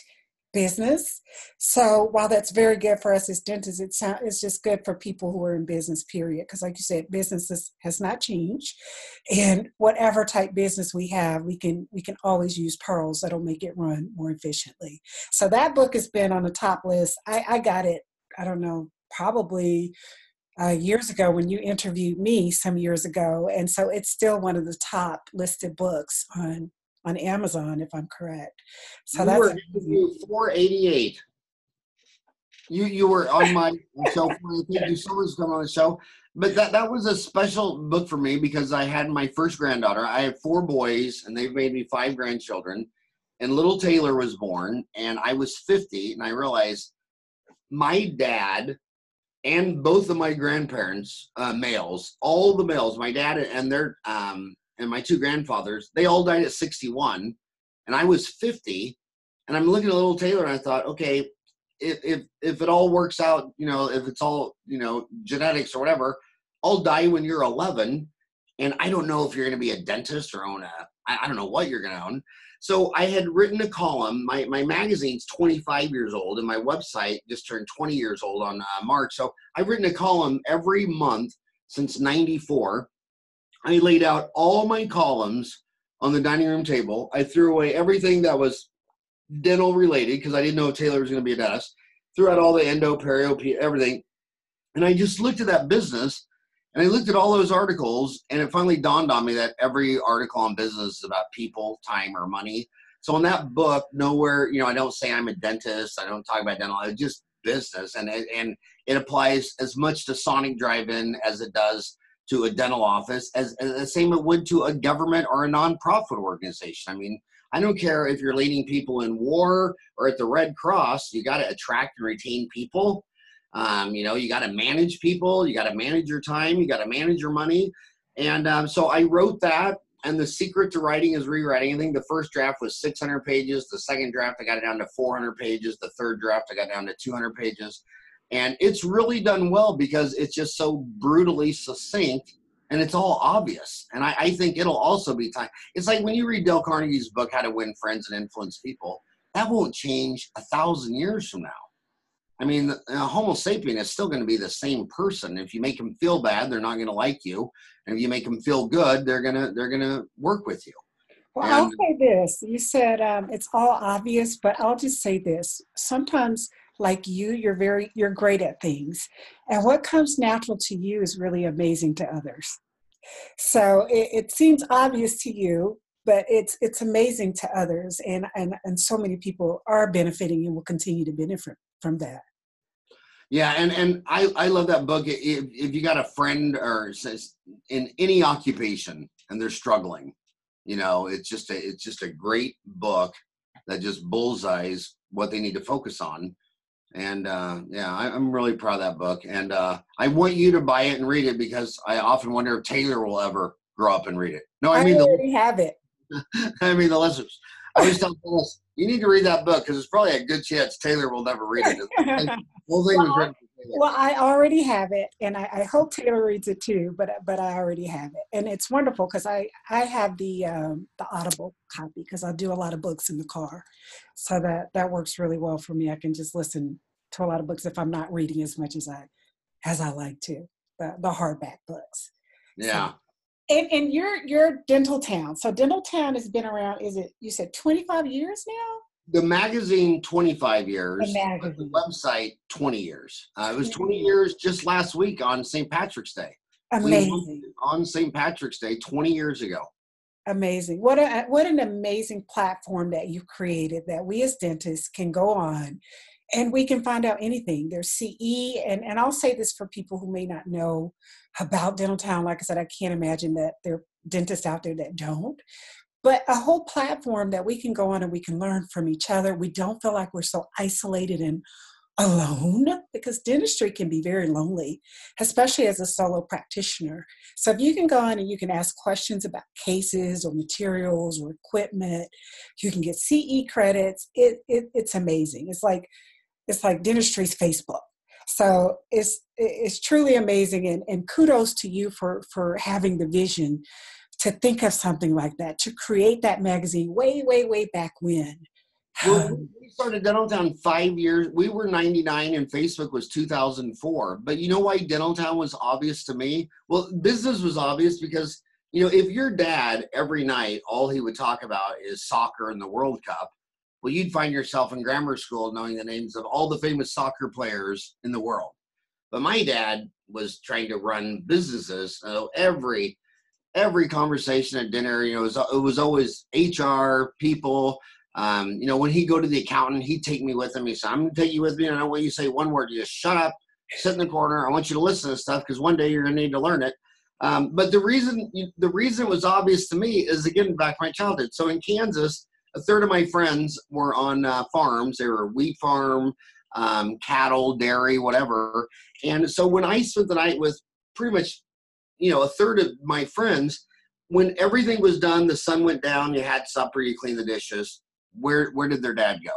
Business. So while that's very good for us as dentists, it's, it's just good for people who are in business, period. Because like you said, business has not changed. And whatever type business we have, we can we can always use pearls that'll make it run more efficiently. So that book has been on the top list. I, I got it, I don't know, probably uh, years ago when you interviewed me some years ago, and so it's still one of the top listed books on on Amazon, if I'm correct. So you that's were 488. You you were on my show. Thank you so much for coming on the show. But that that was a special book for me because I had my first granddaughter. I have four boys, and they've made me five grandchildren. And little Taylor was born, and I was 50, and I realized my dad and both of my grandparents, uh, males, all the males, my dad and their um, and my two grandfathers, they all died at 61, and I was 50. And I'm looking at little Taylor, and I thought, okay, if if if it all works out, you know, if it's all you know genetics or whatever, I'll die when you're 11, and I don't know if you're going to be a dentist or own a I, I don't know what you're going to own. So I had written a column. My, my magazine's 25 years old, and my website just turned 20 years old on uh, March. So I've written a column every month since 94. I laid out all my columns on the dining room table. I threw away everything that was dental related because I didn't know Taylor was going to be a dentist. Threw out all the endo, perio, everything. And I just looked at that business and I looked at all those articles, and it finally dawned on me that every article on business is about people, time, or money. So in that book, nowhere, you know, I don't say I'm a dentist. I don't talk about dental. It's just business, and it, and it applies as much to Sonic Drive-In as it does to a dental office, as, as the same it would to a government or a nonprofit organization. I mean, I don't care if you're leading people in war or at the Red Cross. You got to attract and retain people um, you know, you got to manage people, you got to manage your time, you got to manage your money. And um, so I wrote that. And the secret to writing is rewriting. I think the first draft was 600 pages. The second draft, I got it down to 400 pages. The third draft, I got down to 200 pages. And it's really done well because it's just so brutally succinct and it's all obvious. And I, I, think it'll also be time. It's like when you read Dale Carnegie's book, How to Win Friends and Influence People, that won't change a thousand years from now. I mean, Homo sapien is still going to be the same person. If you make them feel bad, they're not going to like you, and if you make them feel good, they're gonna they're gonna work with you. Well, and, I'll say this. You said um, it's all obvious, but I'll just say this. Sometimes, like you, you're very you're great at things, and what comes natural to you is really amazing to others. So it, it seems obvious to you, but it's it's amazing to others, and and and so many people are benefiting and will continue to benefit from that. Yeah, and and I I love that book. If if you got a friend or says in any occupation and they're struggling, you know, it's just a it's just a great book that just bullseyes what they need to focus on. And uh, yeah, I, am really proud of that book, and uh, I want you to buy it and read it because I often wonder if Taylor will ever grow up and read it. No, I, I mean already the, have it. I mean the listeners. I always tell us you need to read that book because it's probably a good chance Taylor will never read it. whole thing well, was written. Well, I already have it, and I, I, hope Taylor reads it too. But but I already have it, and it's wonderful because I I have the um, the Audible copy because I do a lot of books in the car, so that that works really well for me. I can just listen to a lot of books if I'm not reading as much as I as I like to the the hardback books. Yeah. So, and, and your your Dentaltown. So Dentaltown has been around. Is it you said 25 years now? The magazine 25 years the, the website 20 years. Uh, it was 20 years. just last week on st patrick's day. Amazing. on st patrick's day 20 years ago. Amazing. What a what an amazing platform that you created that we as dentists can go on and we can find out anything. There's CE, and, and I'll say this for people who may not know about Dentaltown. Like I said, I can't imagine that there are dentists out there that don't. But a whole platform that we can go on and we can learn from each other. We don't feel like we're so isolated and alone because dentistry can be very lonely, especially as a solo practitioner. So if you can go on and you can ask questions about cases or materials or equipment, you can get CE credits. It, it it's amazing. It's like it's like dentistry's Facebook. So it's it's truly amazing and, and kudos to you for for having the vision to think of something like that, to create that magazine way, way, way back when. Well, we um, started Dentaltown five years. We were 99 and Facebook was 2004. But you know why Dentaltown was obvious to me? Well, business was obvious because, you know, if your dad every night, all he would talk about is soccer and the World Cup, well, you'd find yourself in grammar school knowing the names of all the famous soccer players in the world. But my dad was trying to run businesses. So every every conversation at dinner, you know, it was, it was always HR, people. Um, you know, when he'd go to the accountant, he'd take me with him. He said, I'm to take you with me, and I don't want you to say one word. You just shut up, sit in the corner. I want you to listen to stuff because one day you're to need to learn it. Um, but the reason the reason was obvious to me is again back to my childhood. So in Kansas, a third of my friends were on uh, farms. They were wheat farm, um, cattle, dairy, whatever. And so when I spent the night with pretty much you know, a third of my friends, when everything was done, the sun went down, you had supper, you cleaned the dishes. Where where did their dad go?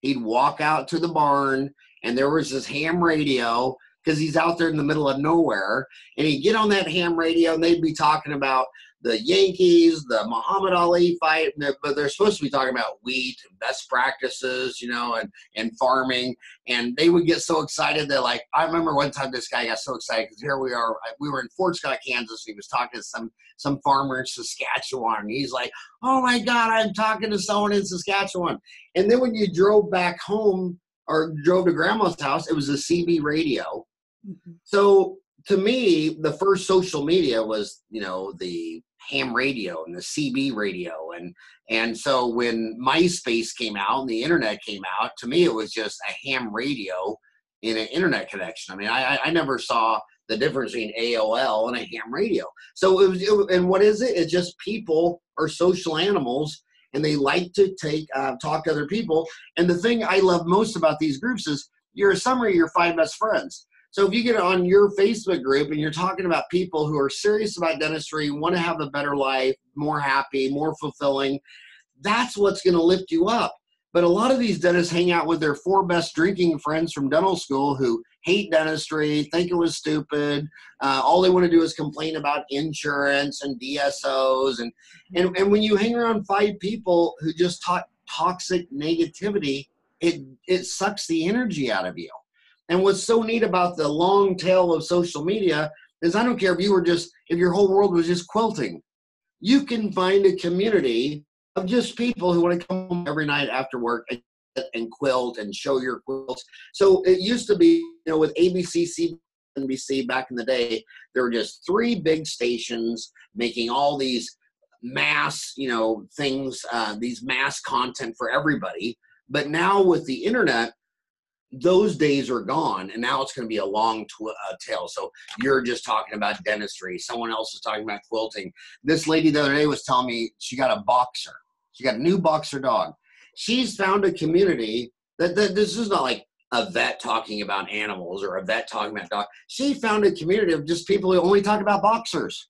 He'd walk out to the barn, and there was this ham radio because he's out there in the middle of nowhere, and he'd get on that ham radio, and they'd be talking about the Yankees, the Muhammad Ali fight, but they're supposed to be talking about wheat and best practices, you know, and and farming. And they would get so excited that, like, I remember one time this guy got so excited because here we are, we were in Fort Scott, Kansas. And he was talking to some some farmer in Saskatchewan. And he's like, "Oh my God, I'm talking to someone in Saskatchewan." And then when you drove back home or drove to Grandma's house, it was a CB radio. Mm-hmm. So to me, the first social media was, you know, the ham radio and the CB radio. And and so when MySpace came out and the internet came out, to me it was just a ham radio in an internet connection. I mean, I I never saw the difference between AOL and a ham radio. So it was, it, and what is it? It's just people are social animals and they like to take uh, talk to other people. And the thing I love most about these groups is you're a summary of your five best friends. So if you get on your Facebook group and you're talking about people who are serious about dentistry, want to have a better life, more happy, more fulfilling, that's what's going to lift you up. But a lot of these dentists hang out with their four best drinking friends from dental school who hate dentistry, think it was stupid. Uh, all they want to do is complain about insurance and DSOs. And, and, and when you hang around five people who just talk toxic negativity, it, it sucks the energy out of you. And what's so neat about the long tail of social media is I don't care if you were just, if your whole world was just quilting, you can find a community of just people who want to come home every night after work and, quilt and show your quilts. So it used to be, you know, with ABC, NBC back in the day, there were just three big stations making all these mass, you know, things, uh, these mass content for everybody. But now with the internet, those days are gone and now it's going to be a long tw- uh, tail so you're just talking about dentistry. Someone else is talking about quilting. This lady the other day was telling me she got a boxer. She got a new boxer dog. She's found a community that, that this is not like a vet talking about animals or a vet talking about dog. She found a community of just people who only talk about boxers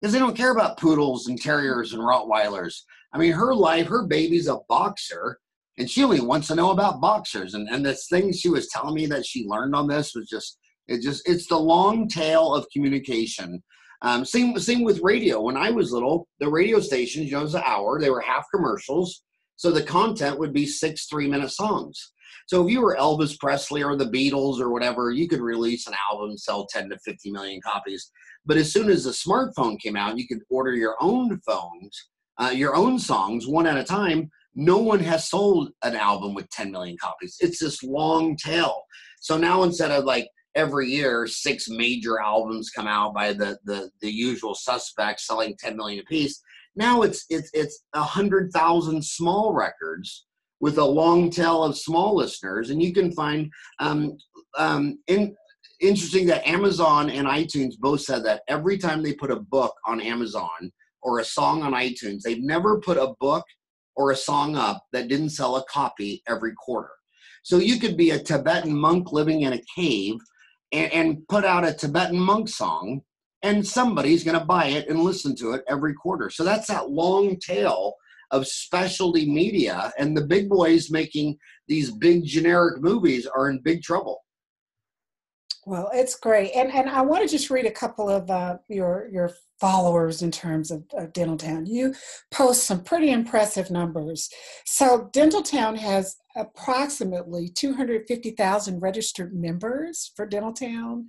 because they don't care about poodles and terriers and rottweilers. I mean her life her baby's a boxer and she only wants to know about boxers. And and this thing she was telling me that she learned on this was just it just it's the long tail of communication. Um, same same with radio. When I was little, the radio stations, you know, it was an hour. They were half commercials, so the content would be six three minute songs. So if you were Elvis Presley or the Beatles or whatever, you could release an album, sell 10 to 50 million copies. But as soon as the smartphone came out, you could order your own phones, uh, your own songs one at a time no one has sold an album with 10 million copies. It's this long tail. So now instead of like every year six major albums come out by the the, the usual suspects selling 10 million a piece, now it's it's it's a hundred thousand small records with a long tail of small listeners. And you can find um, um, in, interesting that Amazon and iTunes both said that every time they put a book on Amazon or a song on iTunes, they've never put a book or a song up that didn't sell a copy every quarter. So you could be a Tibetan monk living in a cave and, and put out a Tibetan monk song, and somebody's going to buy it and listen to it every quarter. So that's that long tail of specialty media, and the big boys making these big generic movies are in big trouble. Well, it's great, and and I want to just read a couple of uh, your your followers in terms of, of Dentaltown. You post some pretty impressive numbers. So Dentaltown has approximately two hundred fifty thousand registered members for Dentaltown.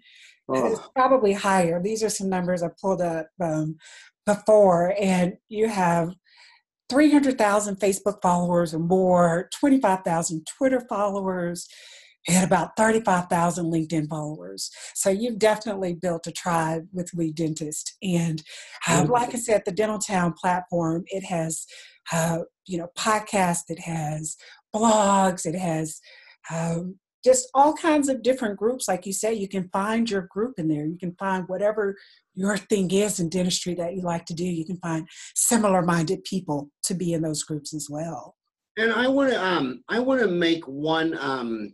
Oh. It's probably higher. These are some numbers I pulled up um, before, and you have 300,000 Facebook followers or more, 25,000 Twitter followers, had about 35,000 LinkedIn followers. So you've definitely built a tribe with We Dentist. And uh, like I said, the Dentaltown platform, it has, uh, you know, podcasts, it has blogs, it has um, just all kinds of different groups. Like you say, you can find your group in there. You can find whatever your thing is in dentistry that you like to do. You can find similar minded people to be in those groups as well. And I want to um I want to make one um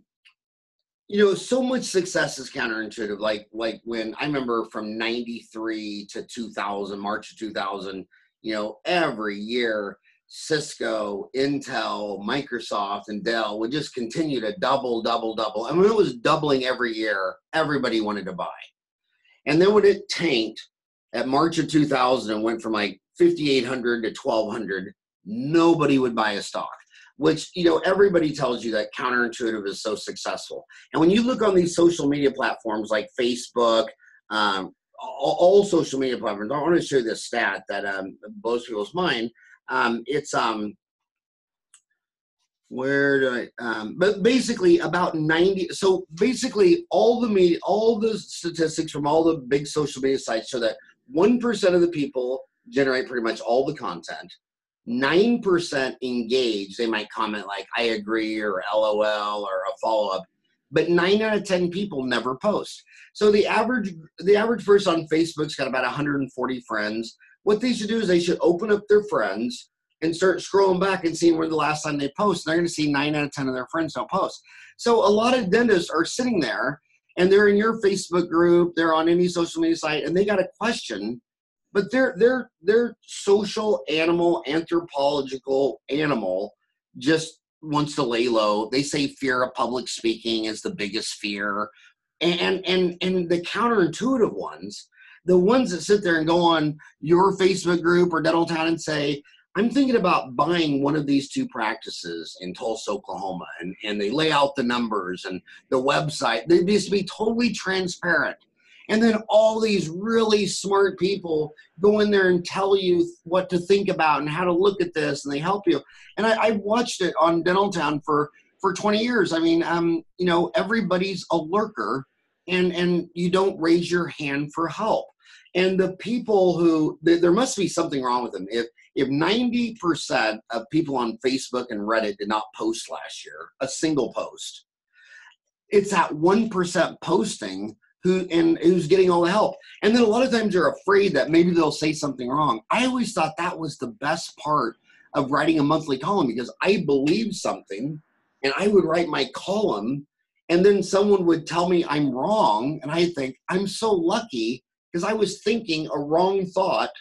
you know so much success is counterintuitive like like when i remember from 93 to 2000 march of 2000 you know every year cisco intel microsoft and dell would just continue to double double double and when it was doubling every year everybody wanted to buy. And then when it tanked at march of 2000 and went from like 5800 to 1200 nobody would buy a stock which you know everybody tells you that counterintuitive is so successful. And when you look on these social media platforms like facebook um, all, all, social media platforms i want to show you this stat that um, blows people's mind. Um, it's um where do I, um, but basically about 90 so basically all the media all the statistics from all the big social media sites show that 1% of the people generate pretty much all the content 9% engage. They might comment like, I agree, or LOL, or a follow up. But nine out of 10 people never post. So the average, the average person on Facebook's got about 140 friends. What they should do is they should open up their friends and start scrolling back and seeing where the last time they post. They're going to see nine out of 10 of their friends don't post. So a lot of dentists are sitting there and they're in your Facebook group, they're on any social media site, and they got a question but they're they're they're social animal anthropological animal just wants to lay low. They say fear of public speaking is the biggest fear. And and and the counterintuitive ones the ones that sit there and go on your facebook group or Dentaltown and say i'm thinking about buying one of these two practices in tulsa oklahoma and, and they lay out the numbers and the website. They just be totally transparent and then all these really smart people go in there and tell you what to think about and how to look at this, and they help you. And I, I watched it on Dentaltown for for 20 years. I mean, um, you know, everybody's a lurker, and and you don't raise your hand for help. And the people who there must be something wrong with them. If if 90% of people on Facebook and Reddit did not post last year, a single post, it's that 1% posting who and who's getting all the help. And then a lot of times they're afraid that maybe they'll say something wrong. I always thought that was the best part of writing a monthly column because I believed something and I would write my column and then someone would tell me I'm wrong and I think I'm so lucky because I was thinking a wrong thought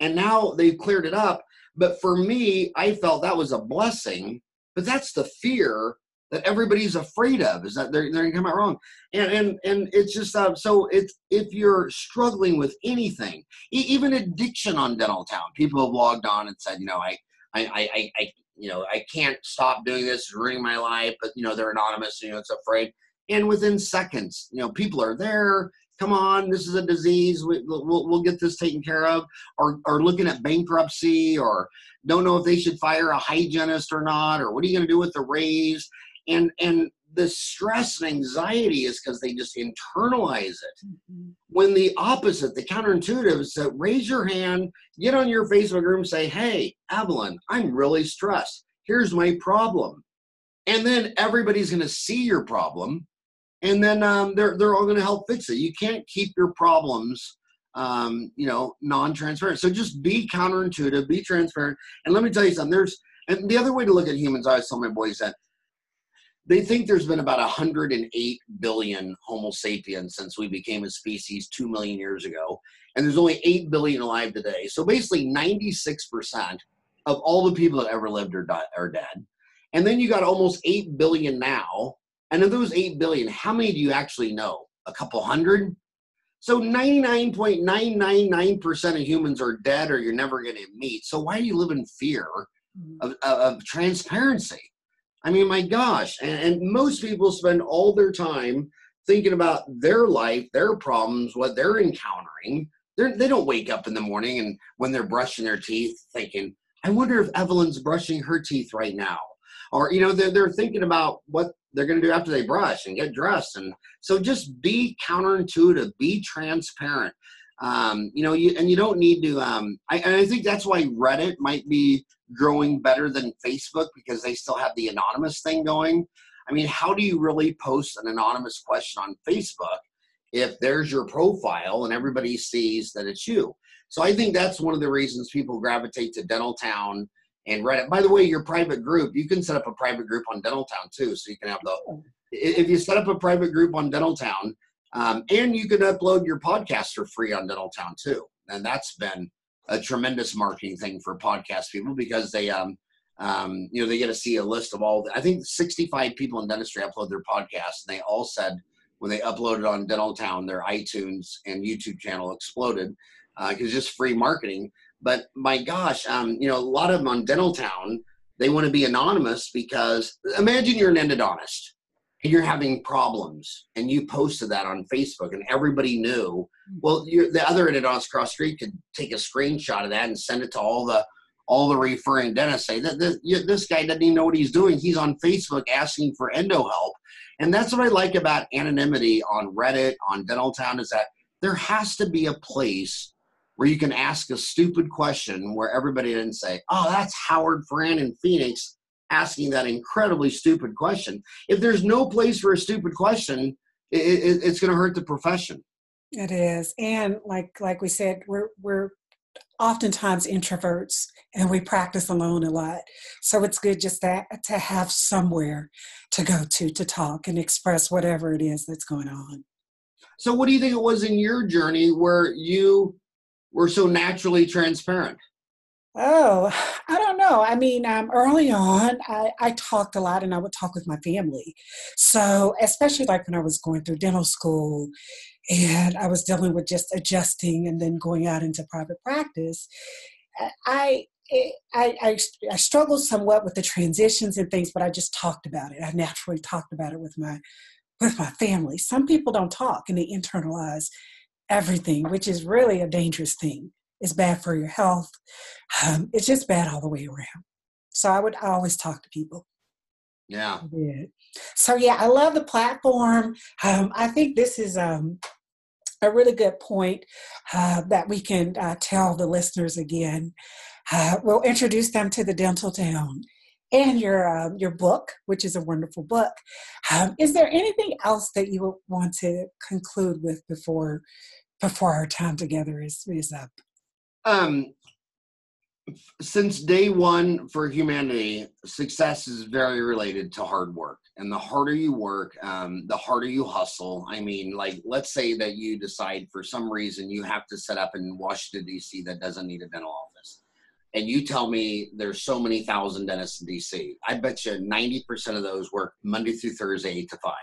and now they've cleared it up. But for me, I felt that was a blessing. But that's the fear that everybody's afraid of is that they're, they're gonna come out wrong. And and and it's just uh, so it's if you're struggling with anything e- even addiction on Dentaltown people have logged on and said you know i i i, I you know i can't stop doing this ruining my life but you know they're anonymous you know it's afraid. And within seconds you know people are there come on this is a disease we, will we'll, we'll get this taken care of or, or looking at bankruptcy or don't know if they should fire a hygienist or not or what are you going to do with the raise and and the stress and anxiety is because they just internalize it. Mm-hmm. When the opposite, the counterintuitive is to raise your hand, get on your Facebook group, say, Hey, Evelyn, I'm really stressed. Here's my problem. and then everybody's going to see your problem, and then um, they're they're all going to help fix it. You can't keep your problems, um, you know, non-transparent. So just be counterintuitive, be transparent, and let me tell you something. There's and the other way to look at humans, I always tell my boys that they think there's been about 108 billion Homo sapiens since we became a species 2 million years ago. And there's only 8 billion alive today. So basically, 96% of all the people that ever lived are, di- are dead. And then you got almost 8 billion now. And of those 8 billion, how many do you actually know? A couple hundred? So 99.999% of humans are dead or you're never going to meet. So why do you live in fear Mm-hmm. of, of, of transparency? I mean, my gosh. And, and most people spend all their time thinking about their life, their problems, what they're encountering. They're, they don't wake up in the morning and when they're brushing their teeth thinking, I wonder if Evelyn's brushing her teeth right now. Or, you know, they're, they're thinking about what they're going to do after they brush and get dressed. And so just be counterintuitive, be transparent. Um, you know, you, and you don't need to, um, I, and I think that's why Reddit might be growing better than Facebook because they still have the anonymous thing going. I mean, how do you really post an anonymous question on Facebook if there's your profile and everybody sees that it's you? So I think that's one of the reasons people gravitate to Dentaltown and Reddit. By the way, your private group, you can set up a private group on Dentaltown too. So you can have the, if you set up a private group on Dentaltown, um, and you can upload your podcast for free on Dentaltown too. And that's been a tremendous marketing thing for podcast people because they, um, um, you know, they get to see a list of all. The, I think 65 people in dentistry upload their podcasts, and they all said when they uploaded on Dentaltown, their iTunes and YouTube channel exploded because uh, just free marketing. But my gosh, um, you know, a lot of them on Dentaltown, they want to be anonymous because imagine you're an endodontist you're having problems and you posted that on Facebook and everybody knew, hmm. well, the other endodontist cross street could take a screenshot of that and send it to all the all the referring dentists. Say that this, this guy doesn't even know what he's doing. He's on Facebook asking for endo help, and that's what I like about anonymity on Reddit on Dentaltown is that there has to be a place where you can ask a stupid question where everybody didn't say, "Oh, that's Howard Farran in Phoenix." Asking that incredibly stupid question. If there's no place for a stupid question, it, it, it's going to hurt the profession. It is, and like like we said, we're we're oftentimes introverts and we practice alone a lot. So it's good just that to have somewhere to go to to talk and express whatever it is that's going on. So, what do you think it was in your journey where you were so naturally transparent? Oh, I don't know. I mean, um, early on, I, I talked a lot and I would talk with my family. So, especially like when I was going through dental school and I was dealing with just adjusting and then going out into private practice, I, I, I, I struggled somewhat with the transitions and things, but I just talked about it. I naturally talked about it with my with my family. Some people don't talk and they internalize everything, which is really a dangerous thing. It's bad for your health. Um, it's just bad all the way around. So I would always talk to people. Yeah. So yeah, I love the platform. Um, I think this is um, a really good point uh, that we can uh, tell the listeners again. Uh, we'll introduce them to the Dentaltown and your uh, your book, which is a wonderful book. Um, is there anything else that you want to conclude with before before our time together is is up? Um, since day one for humanity, success is very related to hard work. And the harder you work, um, the harder you hustle. I mean, like, let's say that you decide for some reason you have to set up in Washington, D.C. that doesn't need a dental office. And you tell me there's so many thousand dentists in D.C. I bet you 90% of those work Monday through Thursday, 8 to 5.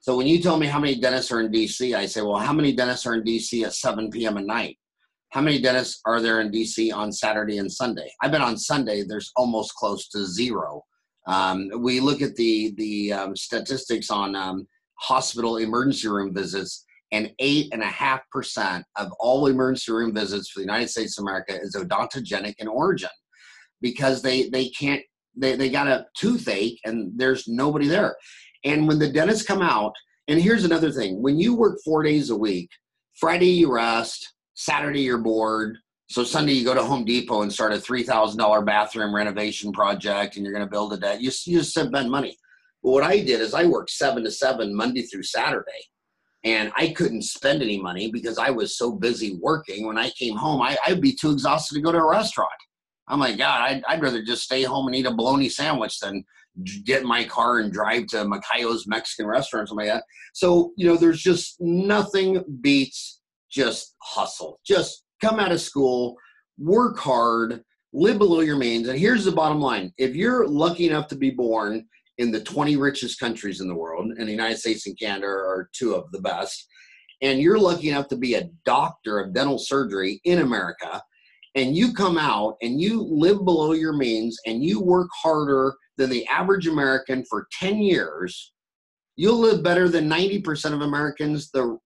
So when you tell me how many dentists are in D.C., I say, well, how many dentists are in D.C. at 7 p.m. at night? How many dentists are there in DC on Saturday and Sunday? I've been on Sunday. There's almost close to zero. Um, we look at the the um, statistics on um, hospital emergency room visits, and eight and a half percent of all emergency room visits for the United States of America is odontogenic in origin, because they they can't they they got a toothache and there's nobody there, and when the dentists come out, and here's another thing: when you work four days a week, Friday you rest, Saturday you're bored. So Sunday you go to Home Depot and start a three thousand dollar bathroom renovation project, and you're going to build a debt. You, you just spend money. But what I did is I worked seven to seven Monday through Saturday. And I couldn't spend any money because I was so busy working. When I came home, I, I'd be too exhausted to go to a restaurant. I'm like, God, I'd, I'd rather just stay home and eat a bologna sandwich than get in my car and drive to Macayo's Mexican restaurant or something like that. So, you know, there's just nothing beats just hustle. Just come out of school, work hard, live below your means. And here's the bottom line if you're lucky enough to be born in the 20 richest countries in the world, and the United States and Canada are two of the best, and you're lucky enough to be a doctor of dental surgery in America, and you come out and you live below your means and you work harder than the average American for 10 years, you'll live better than 90% of Americans the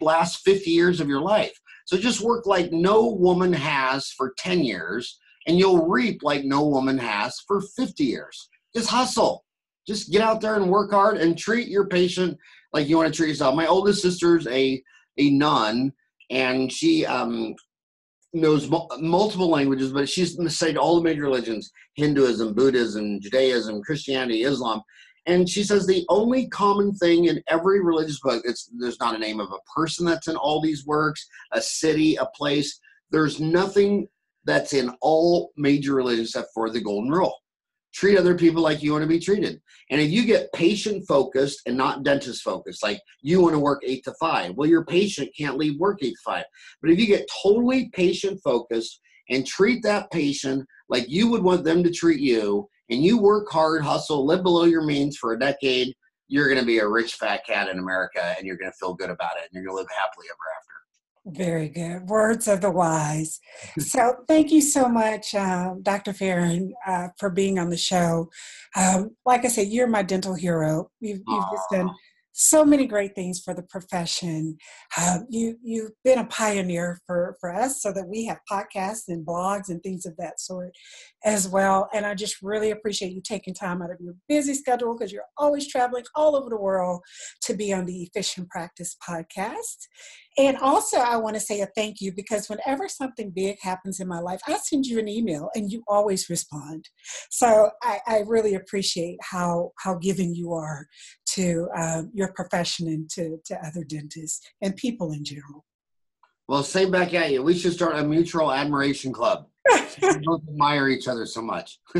last 50 years of your life. So just work like no woman has for 10 years, and you'll reap like no woman has for 50 years. Just hustle. Just get out there and work hard and treat your patient like you want to treat yourself. My oldest sister's a a nun, and she um, knows multiple languages, but she's studied all the major religions: Hinduism, Buddhism, Judaism, Christianity, Islam. And she says the only common thing in every religious book, there's not a name of a person that's in all these works, a city, a place. There's nothing that's in all major religions except for the golden rule. Treat other people like you want to be treated. And if you get patient focused and not dentist focused, like you want to work eight to five, well, your patient can't leave work eight to five. But if you get totally patient focused and treat that patient like you would want them to treat you, and you work hard, hustle, live below your means for a decade, you're going to be a rich fat cat in America and you're going to feel good about it and you're going to live happily ever after. Very good. Words of the wise. So, thank you so much, uh, Dr. Farran, uh, for being on the show. Um, like I said, you're my dental hero. You've, you've just done so many great things for the profession. Uh, you you've been a pioneer for for us, so that we have podcasts and blogs and things of that sort as well. And I just really appreciate you taking time out of your busy schedule because you're always traveling all over the world to be on the Efficient Practice podcast. And also, I want to say a thank you because whenever something big happens in my life, I send you an email and you always respond. So I, I really appreciate how how giving you are to um, your profession and to, to other dentists and people in general. Well, same back at you. We should start a mutual admiration club. we both admire each other so much.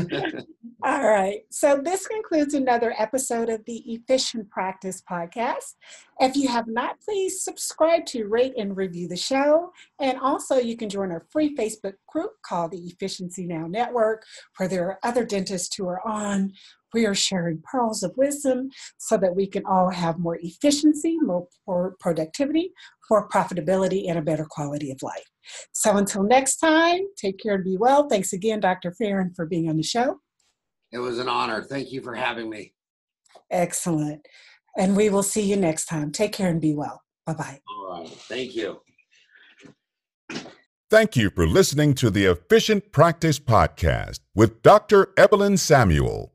All right. So this concludes another episode of the Efficient Practice Podcast. If you have not, please subscribe to rate and review the show. And also you can join our free Facebook group called the Efficiency Now Network, where there are other dentists who are on we are sharing pearls of wisdom so that we can all have more efficiency, more productivity, more profitability, and a better quality of life. So until next time, take care and be well. Thanks again, Dr. Farran, for being on the show. It was an honor. Thank you for having me. Excellent. And we will see you next time. Take care and be well. Bye bye. All right. Thank you. Thank you for listening to the Efficient Practice Podcast with Dr. Evelyn Samuel.